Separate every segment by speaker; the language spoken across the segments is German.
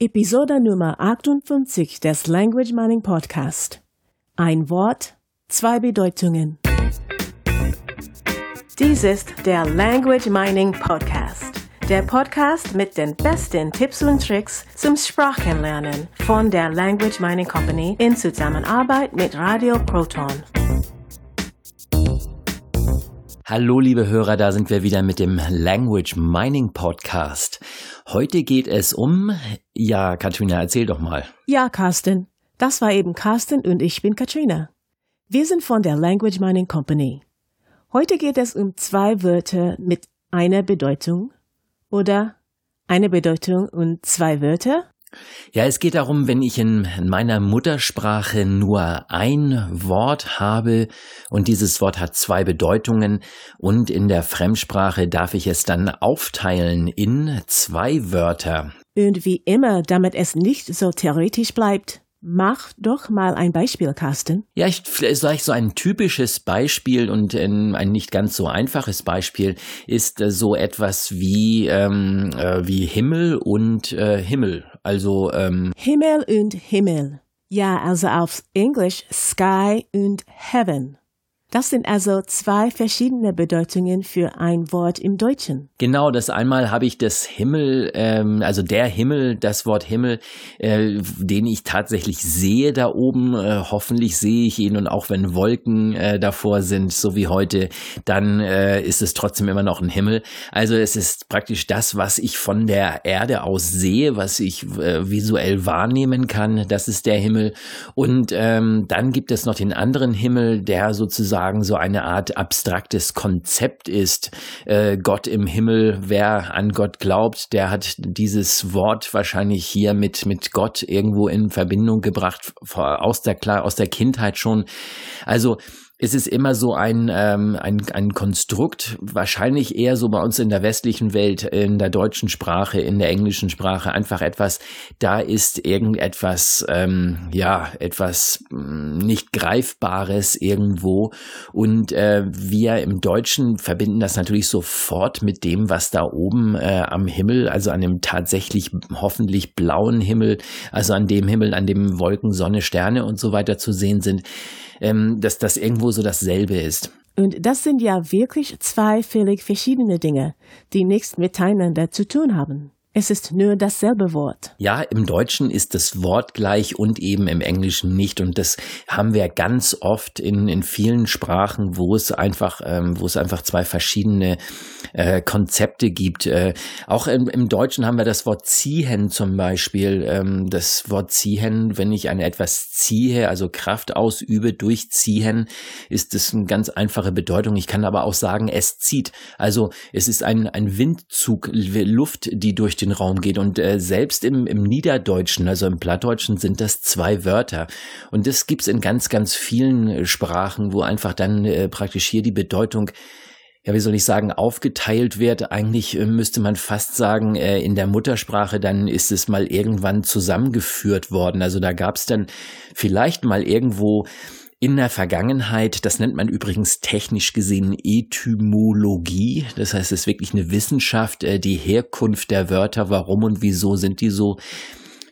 Speaker 1: Episode Nummer 58 des Language Mining Podcast. Ein Wort, zwei Bedeutungen. Dies ist der Language Mining Podcast. Der Podcast mit den besten Tipps und Tricks zum Sprachenlernen von der Language Mining Company in Zusammenarbeit mit Radio Proton.
Speaker 2: Hallo liebe Hörer, da sind wir wieder mit dem Language Mining Podcast. Heute geht es um, ja, Katrina, erzähl doch mal.
Speaker 1: Ja, Carsten, das war eben Carsten und ich bin Katrina. Wir sind von der Language Mining Company. Heute geht es um zwei Wörter mit einer Bedeutung oder eine Bedeutung und zwei Wörter
Speaker 2: ja, es geht darum, wenn ich in meiner Muttersprache nur ein Wort habe und dieses Wort hat zwei Bedeutungen und in der Fremdsprache darf ich es dann aufteilen in zwei Wörter.
Speaker 1: Und wie immer, damit es nicht so theoretisch bleibt, Mach doch mal ein Beispiel, Carsten.
Speaker 2: Ja, ich vielleicht so ein typisches Beispiel und ein nicht ganz so einfaches Beispiel ist äh, so etwas wie ähm, äh, wie Himmel und äh, Himmel. Also ähm,
Speaker 1: Himmel und Himmel. Ja, also auf Englisch Sky und Heaven. Das sind also zwei verschiedene Bedeutungen für ein Wort im Deutschen.
Speaker 2: Genau, das einmal habe ich das Himmel, ähm, also der Himmel, das Wort Himmel, äh, den ich tatsächlich sehe da oben. Äh, hoffentlich sehe ich ihn und auch wenn Wolken äh, davor sind, so wie heute, dann äh, ist es trotzdem immer noch ein Himmel. Also es ist praktisch das, was ich von der Erde aus sehe, was ich äh, visuell wahrnehmen kann. Das ist der Himmel. Und ähm, dann gibt es noch den anderen Himmel, der sozusagen sozusagen so eine Art abstraktes Konzept ist. Äh, Gott im Himmel, wer an Gott glaubt, der hat dieses Wort wahrscheinlich hier mit, mit Gott irgendwo in Verbindung gebracht, aus der, aus der Kindheit schon. Also, es ist immer so ein, ähm, ein, ein Konstrukt, wahrscheinlich eher so bei uns in der westlichen Welt, in der deutschen Sprache, in der englischen Sprache, einfach etwas, da ist irgendetwas, ähm, ja, etwas mh, hm, nicht Greifbares irgendwo. Und äh, wir im Deutschen verbinden das natürlich sofort mit dem, was da oben äh, am Himmel, also an dem tatsächlich hoffentlich blauen Himmel, also an dem Himmel, an dem Wolken, Sonne, Sterne und so weiter zu sehen sind ähm, dass das irgendwo so dasselbe ist.
Speaker 1: Und das sind ja wirklich zwei völlig verschiedene Dinge, die nichts miteinander zu tun haben. Es ist nur dasselbe Wort.
Speaker 2: Ja, im Deutschen ist das Wort gleich und eben im Englischen nicht. Und das haben wir ganz oft in, in vielen Sprachen, wo es einfach, ähm, wo es einfach zwei verschiedene äh, Konzepte gibt. Äh, auch im, im, Deutschen haben wir das Wort ziehen zum Beispiel. Ähm, das Wort ziehen, wenn ich an etwas ziehe, also Kraft ausübe durch ziehen, ist das eine ganz einfache Bedeutung. Ich kann aber auch sagen, es zieht. Also es ist ein, ein Windzug, Luft, die durch den Raum geht. Und äh, selbst im, im Niederdeutschen, also im Plattdeutschen, sind das zwei Wörter. Und das gibt's in ganz, ganz vielen Sprachen, wo einfach dann äh, praktisch hier die Bedeutung ja, wie soll ich sagen, aufgeteilt wird. Eigentlich äh, müsste man fast sagen, äh, in der Muttersprache, dann ist es mal irgendwann zusammengeführt worden. Also da gab es dann vielleicht mal irgendwo in der Vergangenheit, das nennt man übrigens technisch gesehen Etymologie, das heißt, es ist wirklich eine Wissenschaft, äh, die Herkunft der Wörter, warum und wieso sind die so.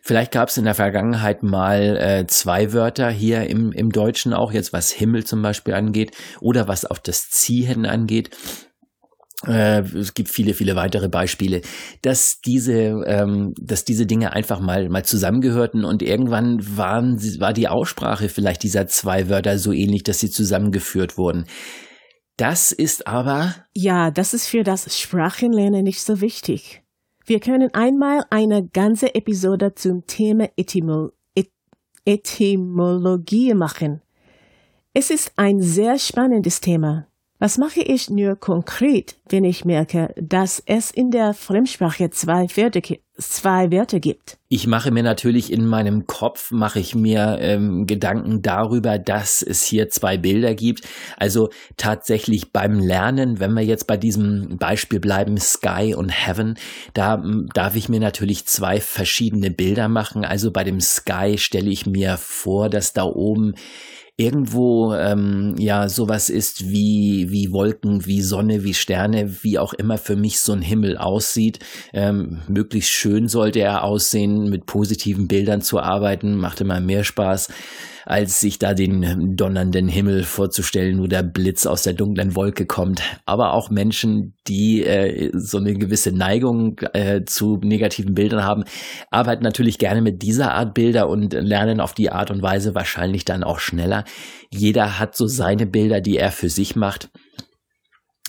Speaker 2: Vielleicht gab es in der Vergangenheit mal äh, zwei Wörter hier im, im Deutschen auch, jetzt was Himmel zum Beispiel angeht oder was auch das Ziehen angeht. Äh, es gibt viele, viele weitere Beispiele, dass diese, ähm, dass diese Dinge einfach mal, mal zusammengehörten und irgendwann waren, war die Aussprache vielleicht dieser zwei Wörter so ähnlich, dass sie zusammengeführt wurden. Das ist aber.
Speaker 1: Ja, das ist für das Sprachenlernen nicht so wichtig. Wir können einmal eine ganze Episode zum Thema Etymol Et Etymologie machen. Es ist ein sehr spannendes Thema. Was mache ich nur konkret, wenn ich merke, dass es in der Fremdsprache zwei Wörter, zwei Wörter gibt?
Speaker 2: Ich mache mir natürlich in meinem Kopf, mache ich mir ähm, Gedanken darüber, dass es hier zwei Bilder gibt. Also tatsächlich beim Lernen, wenn wir jetzt bei diesem Beispiel bleiben, Sky und Heaven, da darf ich mir natürlich zwei verschiedene Bilder machen. Also bei dem Sky stelle ich mir vor, dass da oben irgendwo ähm, ja sowas ist wie wie Wolken, wie Sonne, wie Sterne, wie auch immer für mich so ein Himmel aussieht. Ähm, möglichst schön sollte er aussehen, mit positiven Bildern zu arbeiten, macht immer mehr Spaß als sich da den donnernden Himmel vorzustellen, wo der Blitz aus der dunklen Wolke kommt. Aber auch Menschen, die äh, so eine gewisse Neigung äh, zu negativen Bildern haben, arbeiten natürlich gerne mit dieser Art Bilder und lernen auf die Art und Weise wahrscheinlich dann auch schneller. Jeder hat so seine Bilder, die er für sich macht.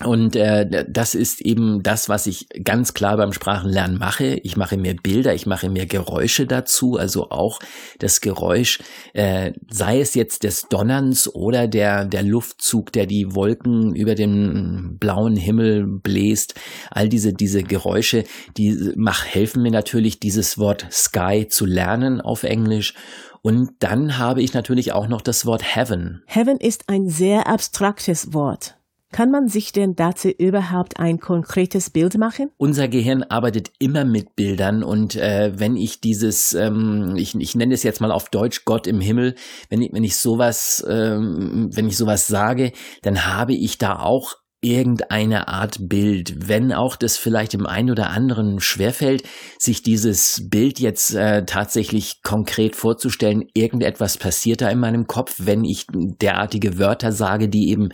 Speaker 2: Und äh, das ist eben das, was ich ganz klar beim Sprachenlernen mache. Ich mache mir Bilder, ich mache mir Geräusche dazu, also auch das Geräusch, äh, sei es jetzt des Donnerns oder der, der Luftzug, der die Wolken über den blauen Himmel bläst. All diese, diese Geräusche, die mach, helfen mir natürlich, dieses Wort Sky zu lernen auf Englisch. Und dann habe ich natürlich auch noch das Wort Heaven.
Speaker 1: Heaven ist ein sehr abstraktes Wort. Kann man sich denn dazu überhaupt ein konkretes Bild machen?
Speaker 2: Unser Gehirn arbeitet immer mit Bildern und äh, wenn ich dieses, ähm, ich, ich nenne es jetzt mal auf Deutsch Gott im Himmel, wenn ich, wenn ich sowas, ähm, wenn ich sowas sage, dann habe ich da auch irgendeine Art Bild, wenn auch das vielleicht dem einen oder anderen schwerfällt, sich dieses Bild jetzt äh, tatsächlich konkret vorzustellen, irgendetwas passiert da in meinem Kopf, wenn ich derartige Wörter sage, die eben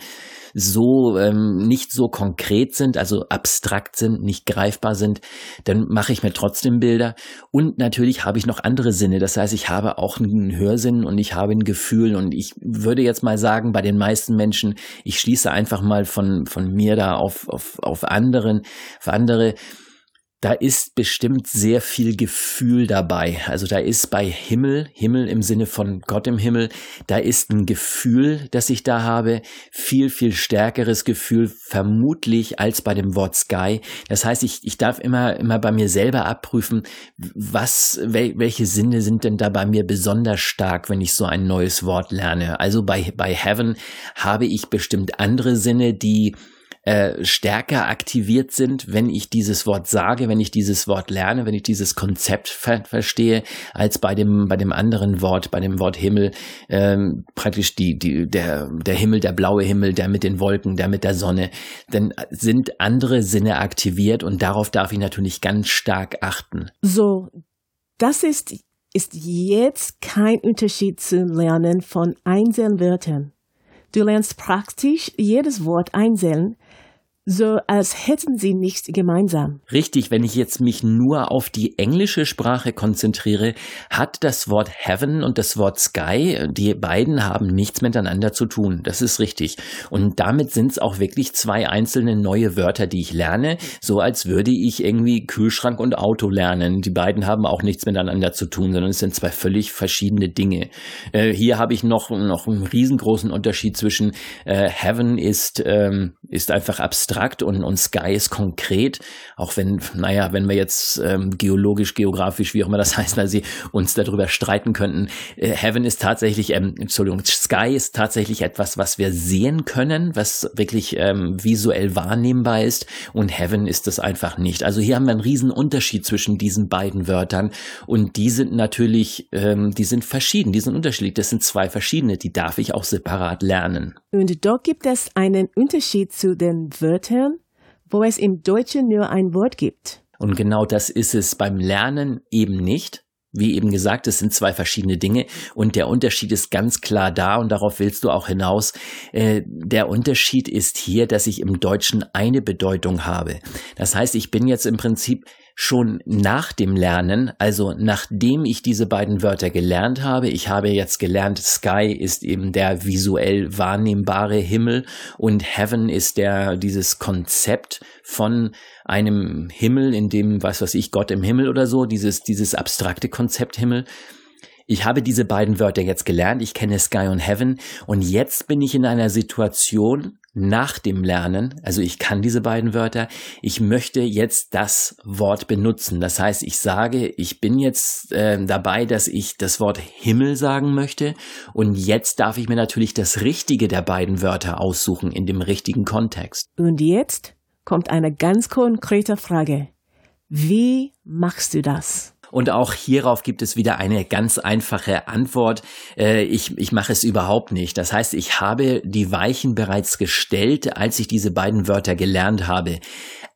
Speaker 2: so ähm, nicht so konkret sind, also abstrakt sind, nicht greifbar sind, dann mache ich mir trotzdem Bilder. Und natürlich habe ich noch andere Sinne. Das heißt, ich habe auch einen Hörsinn und ich habe ein Gefühl. Und ich würde jetzt mal sagen, bei den meisten Menschen, ich schließe einfach mal von, von mir da auf, auf, auf anderen, auf andere, da ist bestimmt sehr viel Gefühl dabei. Also da ist bei Himmel, Himmel im Sinne von Gott im Himmel, da ist ein Gefühl, das ich da habe, viel, viel stärkeres Gefühl, vermutlich als bei dem Wort Sky. Das heißt, ich, ich darf immer, immer bei mir selber abprüfen, was, wel, welche Sinne sind denn da bei mir besonders stark, wenn ich so ein neues Wort lerne. Also bei, bei Heaven habe ich bestimmt andere Sinne, die äh, stärker aktiviert sind, wenn ich dieses Wort sage, wenn ich dieses Wort lerne, wenn ich dieses Konzept ver verstehe, als bei dem bei dem anderen Wort, bei dem Wort Himmel, ähm, praktisch die die der der Himmel, der blaue Himmel, der mit den Wolken, der mit der Sonne, dann sind andere Sinne aktiviert und darauf darf ich natürlich ganz stark achten.
Speaker 1: So, das ist ist jetzt kein Unterschied zu lernen von Einzelwörtern. Du lernst praktisch jedes Wort einzeln, so als hätten sie nichts gemeinsam.
Speaker 2: Richtig, wenn ich jetzt mich nur auf die englische Sprache konzentriere, hat das Wort Heaven und das Wort Sky, die beiden haben nichts miteinander zu tun. Das ist richtig. Und damit sind es auch wirklich zwei einzelne neue Wörter, die ich lerne, so als würde ich irgendwie Kühlschrank und Auto lernen. Die beiden haben auch nichts miteinander zu tun, sondern es sind zwei völlig verschiedene Dinge. Äh, hier habe ich noch, noch einen riesengroßen Unterschied zwischen äh, Heaven ist, ähm, ist einfach abstrakt abstrakt und, und Sky ist konkret, auch wenn, naja, wenn wir jetzt ähm, geologisch, geografisch, wie auch immer das heißt, weil sie uns darüber streiten könnten. Äh, Heaven ist tatsächlich, ähm, Entschuldigung, Sky ist tatsächlich etwas, was wir sehen können, was wirklich ähm, visuell wahrnehmbar ist und Heaven ist es einfach nicht. Also hier haben wir einen riesen Unterschied zwischen diesen beiden Wörtern und die sind natürlich, ähm, die sind verschieden, die sind unterschiedlich. Das sind zwei verschiedene, die darf ich auch separat lernen.
Speaker 1: Und dort gibt es einen Unterschied zu den Wörtern Wörtern, wo es im Deutschen nur ein Wort gibt.
Speaker 2: Und genau das ist es beim Lernen eben nicht. Wie eben gesagt, es sind zwei verschiedene Dinge und der Unterschied ist ganz klar da und darauf willst du auch hinaus. Äh, der Unterschied ist hier, dass ich im Deutschen eine Bedeutung habe. Das heißt, ich bin jetzt im Prinzip schon nach dem Lernen, also nachdem ich diese beiden Wörter gelernt habe, ich habe jetzt gelernt, Sky ist eben der visuell wahrnehmbare Himmel und Heaven ist der, dieses Konzept von einem Himmel, in dem, was weiß ich, Gott im Himmel oder so, dieses, dieses abstrakte Konzept Himmel. Ich habe diese beiden Wörter jetzt gelernt, ich kenne Sky und Heaven und jetzt bin ich in einer Situation, nach dem Lernen, also ich kann diese beiden Wörter, ich möchte jetzt das Wort benutzen. Das heißt, ich sage, ich bin jetzt äh, dabei, dass ich das Wort Himmel sagen möchte und jetzt darf ich mir natürlich das Richtige der beiden Wörter aussuchen in dem richtigen Kontext.
Speaker 1: Und jetzt kommt eine ganz konkrete Frage. Wie machst du das?
Speaker 2: Und auch hierauf gibt es wieder eine ganz einfache Antwort. Äh, ich, ich mache es überhaupt nicht. Das heißt, ich habe die Weichen bereits gestellt, als ich diese beiden Wörter gelernt habe.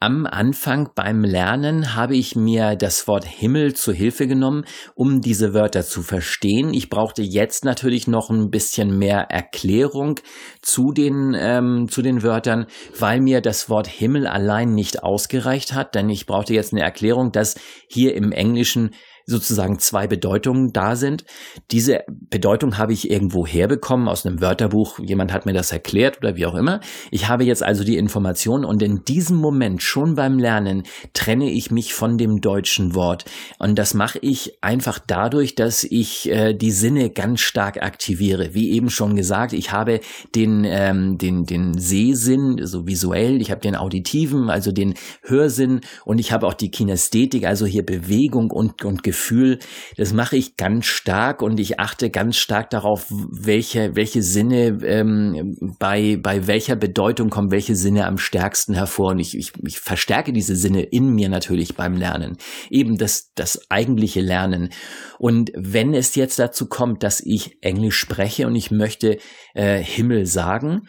Speaker 2: Am Anfang beim Lernen habe ich mir das Wort Himmel zu Hilfe genommen, um diese Wörter zu verstehen. Ich brauchte jetzt natürlich noch ein bisschen mehr Erklärung zu den, ähm, zu den Wörtern, weil mir das Wort Himmel allein nicht ausgereicht hat, denn ich brauchte jetzt eine Erklärung, dass hier im Englischen sozusagen zwei Bedeutungen da sind. Diese Bedeutung habe ich irgendwo herbekommen aus einem Wörterbuch. Jemand hat mir das erklärt oder wie auch immer. Ich habe jetzt also die Information und in diesem Moment schon beim Lernen trenne ich mich von dem deutschen Wort. Und das mache ich einfach dadurch, dass ich äh, die Sinne ganz stark aktiviere. Wie eben schon gesagt, ich habe den, ähm, den, den Sehsinn, so visuell, ich habe den auditiven, also den Hörsinn und ich habe auch die Kinästhetik, also hier Bewegung und, und Gefühl Gefühl, das mache ich ganz stark und ich achte ganz stark darauf, welche, welche Sinne ähm, bei, bei welcher Bedeutung kommen welche Sinne am stärksten hervor. Und ich, ich, ich verstärke diese Sinne in mir natürlich beim Lernen. Eben das, das eigentliche Lernen. Und wenn es jetzt dazu kommt, dass ich Englisch spreche und ich möchte äh, Himmel sagen,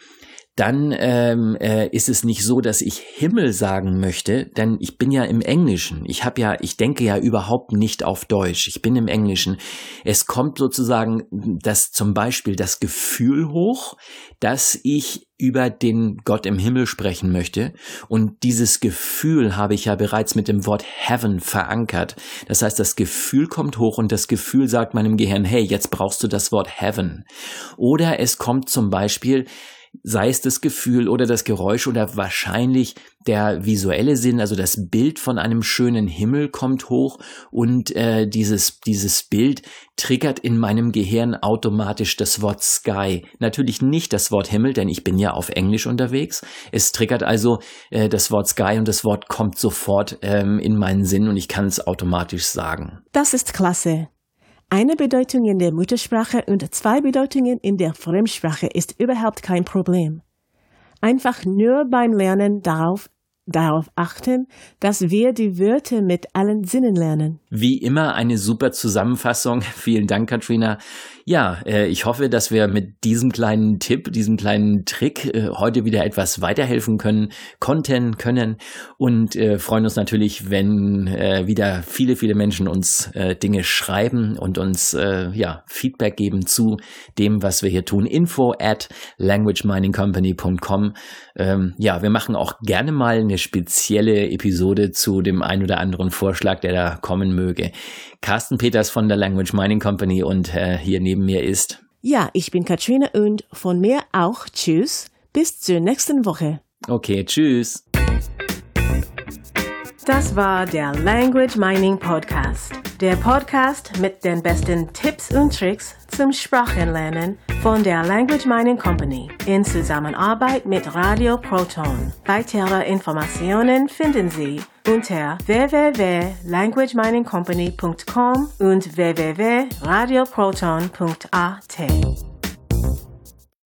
Speaker 2: dann ähm, äh, ist es nicht so, dass ich Himmel sagen möchte, denn ich bin ja im Englischen. Ich habe ja, ich denke ja überhaupt nicht auf Deutsch. Ich bin im Englischen. Es kommt sozusagen das zum Beispiel das Gefühl hoch, dass ich über den Gott im Himmel sprechen möchte. Und dieses Gefühl habe ich ja bereits mit dem Wort Heaven verankert. Das heißt, das Gefühl kommt hoch und das Gefühl sagt meinem Gehirn, hey, jetzt brauchst du das Wort Heaven. Oder es kommt zum Beispiel sei es das Gefühl oder das Geräusch oder wahrscheinlich der visuelle Sinn, also das Bild von einem schönen Himmel kommt hoch und äh, dieses, dieses Bild triggert in meinem Gehirn automatisch das Wort Sky. Natürlich nicht das Wort Himmel, denn ich bin ja auf Englisch unterwegs. Es triggert also äh, das Wort Sky und das Wort kommt sofort ähm, in meinen Sinn und ich kann es automatisch sagen.
Speaker 1: Das ist klasse. Eine Bedeutung in der Muttersprache und zwei Bedeutungen in der Fremdsprache ist überhaupt kein Problem. Einfach nur beim Lernen darauf darauf achten, dass wir die Wörter mit allen Sinnen lernen.
Speaker 2: Wie immer eine super Zusammenfassung. Vielen Dank, Katrina. Ja, äh, ich hoffe, dass wir mit diesem kleinen Tipp, diesem kleinen Trick äh, heute wieder etwas weiterhelfen können, konnten, können und äh, freuen uns natürlich, wenn wieder viele, viele Menschen uns Dinge schreiben und uns ja, Feedback geben zu dem, was wir hier tun. Info at languageminingcompany.com. Ähm, ja, wir machen auch gerne mal eine spezielle Episode zu dem ein oder anderen Vorschlag, der da kommen möge. Carsten Peters von der Language Mining Company und äh, hier neben mir ist.
Speaker 1: Ja, ich bin Katrina und von mir auch Tschüss. Bis zur nächsten Woche.
Speaker 2: Okay, tschüss.
Speaker 1: Das war der Language Mining Podcast. Der Podcast mit den besten Tipps und Tricks zum Sprachenlernen von der Language Mining Company in Zusammenarbeit mit Radio Proton. Weitere Informationen finden Sie unter www.languageminingcompany.com und www.radioproton.at.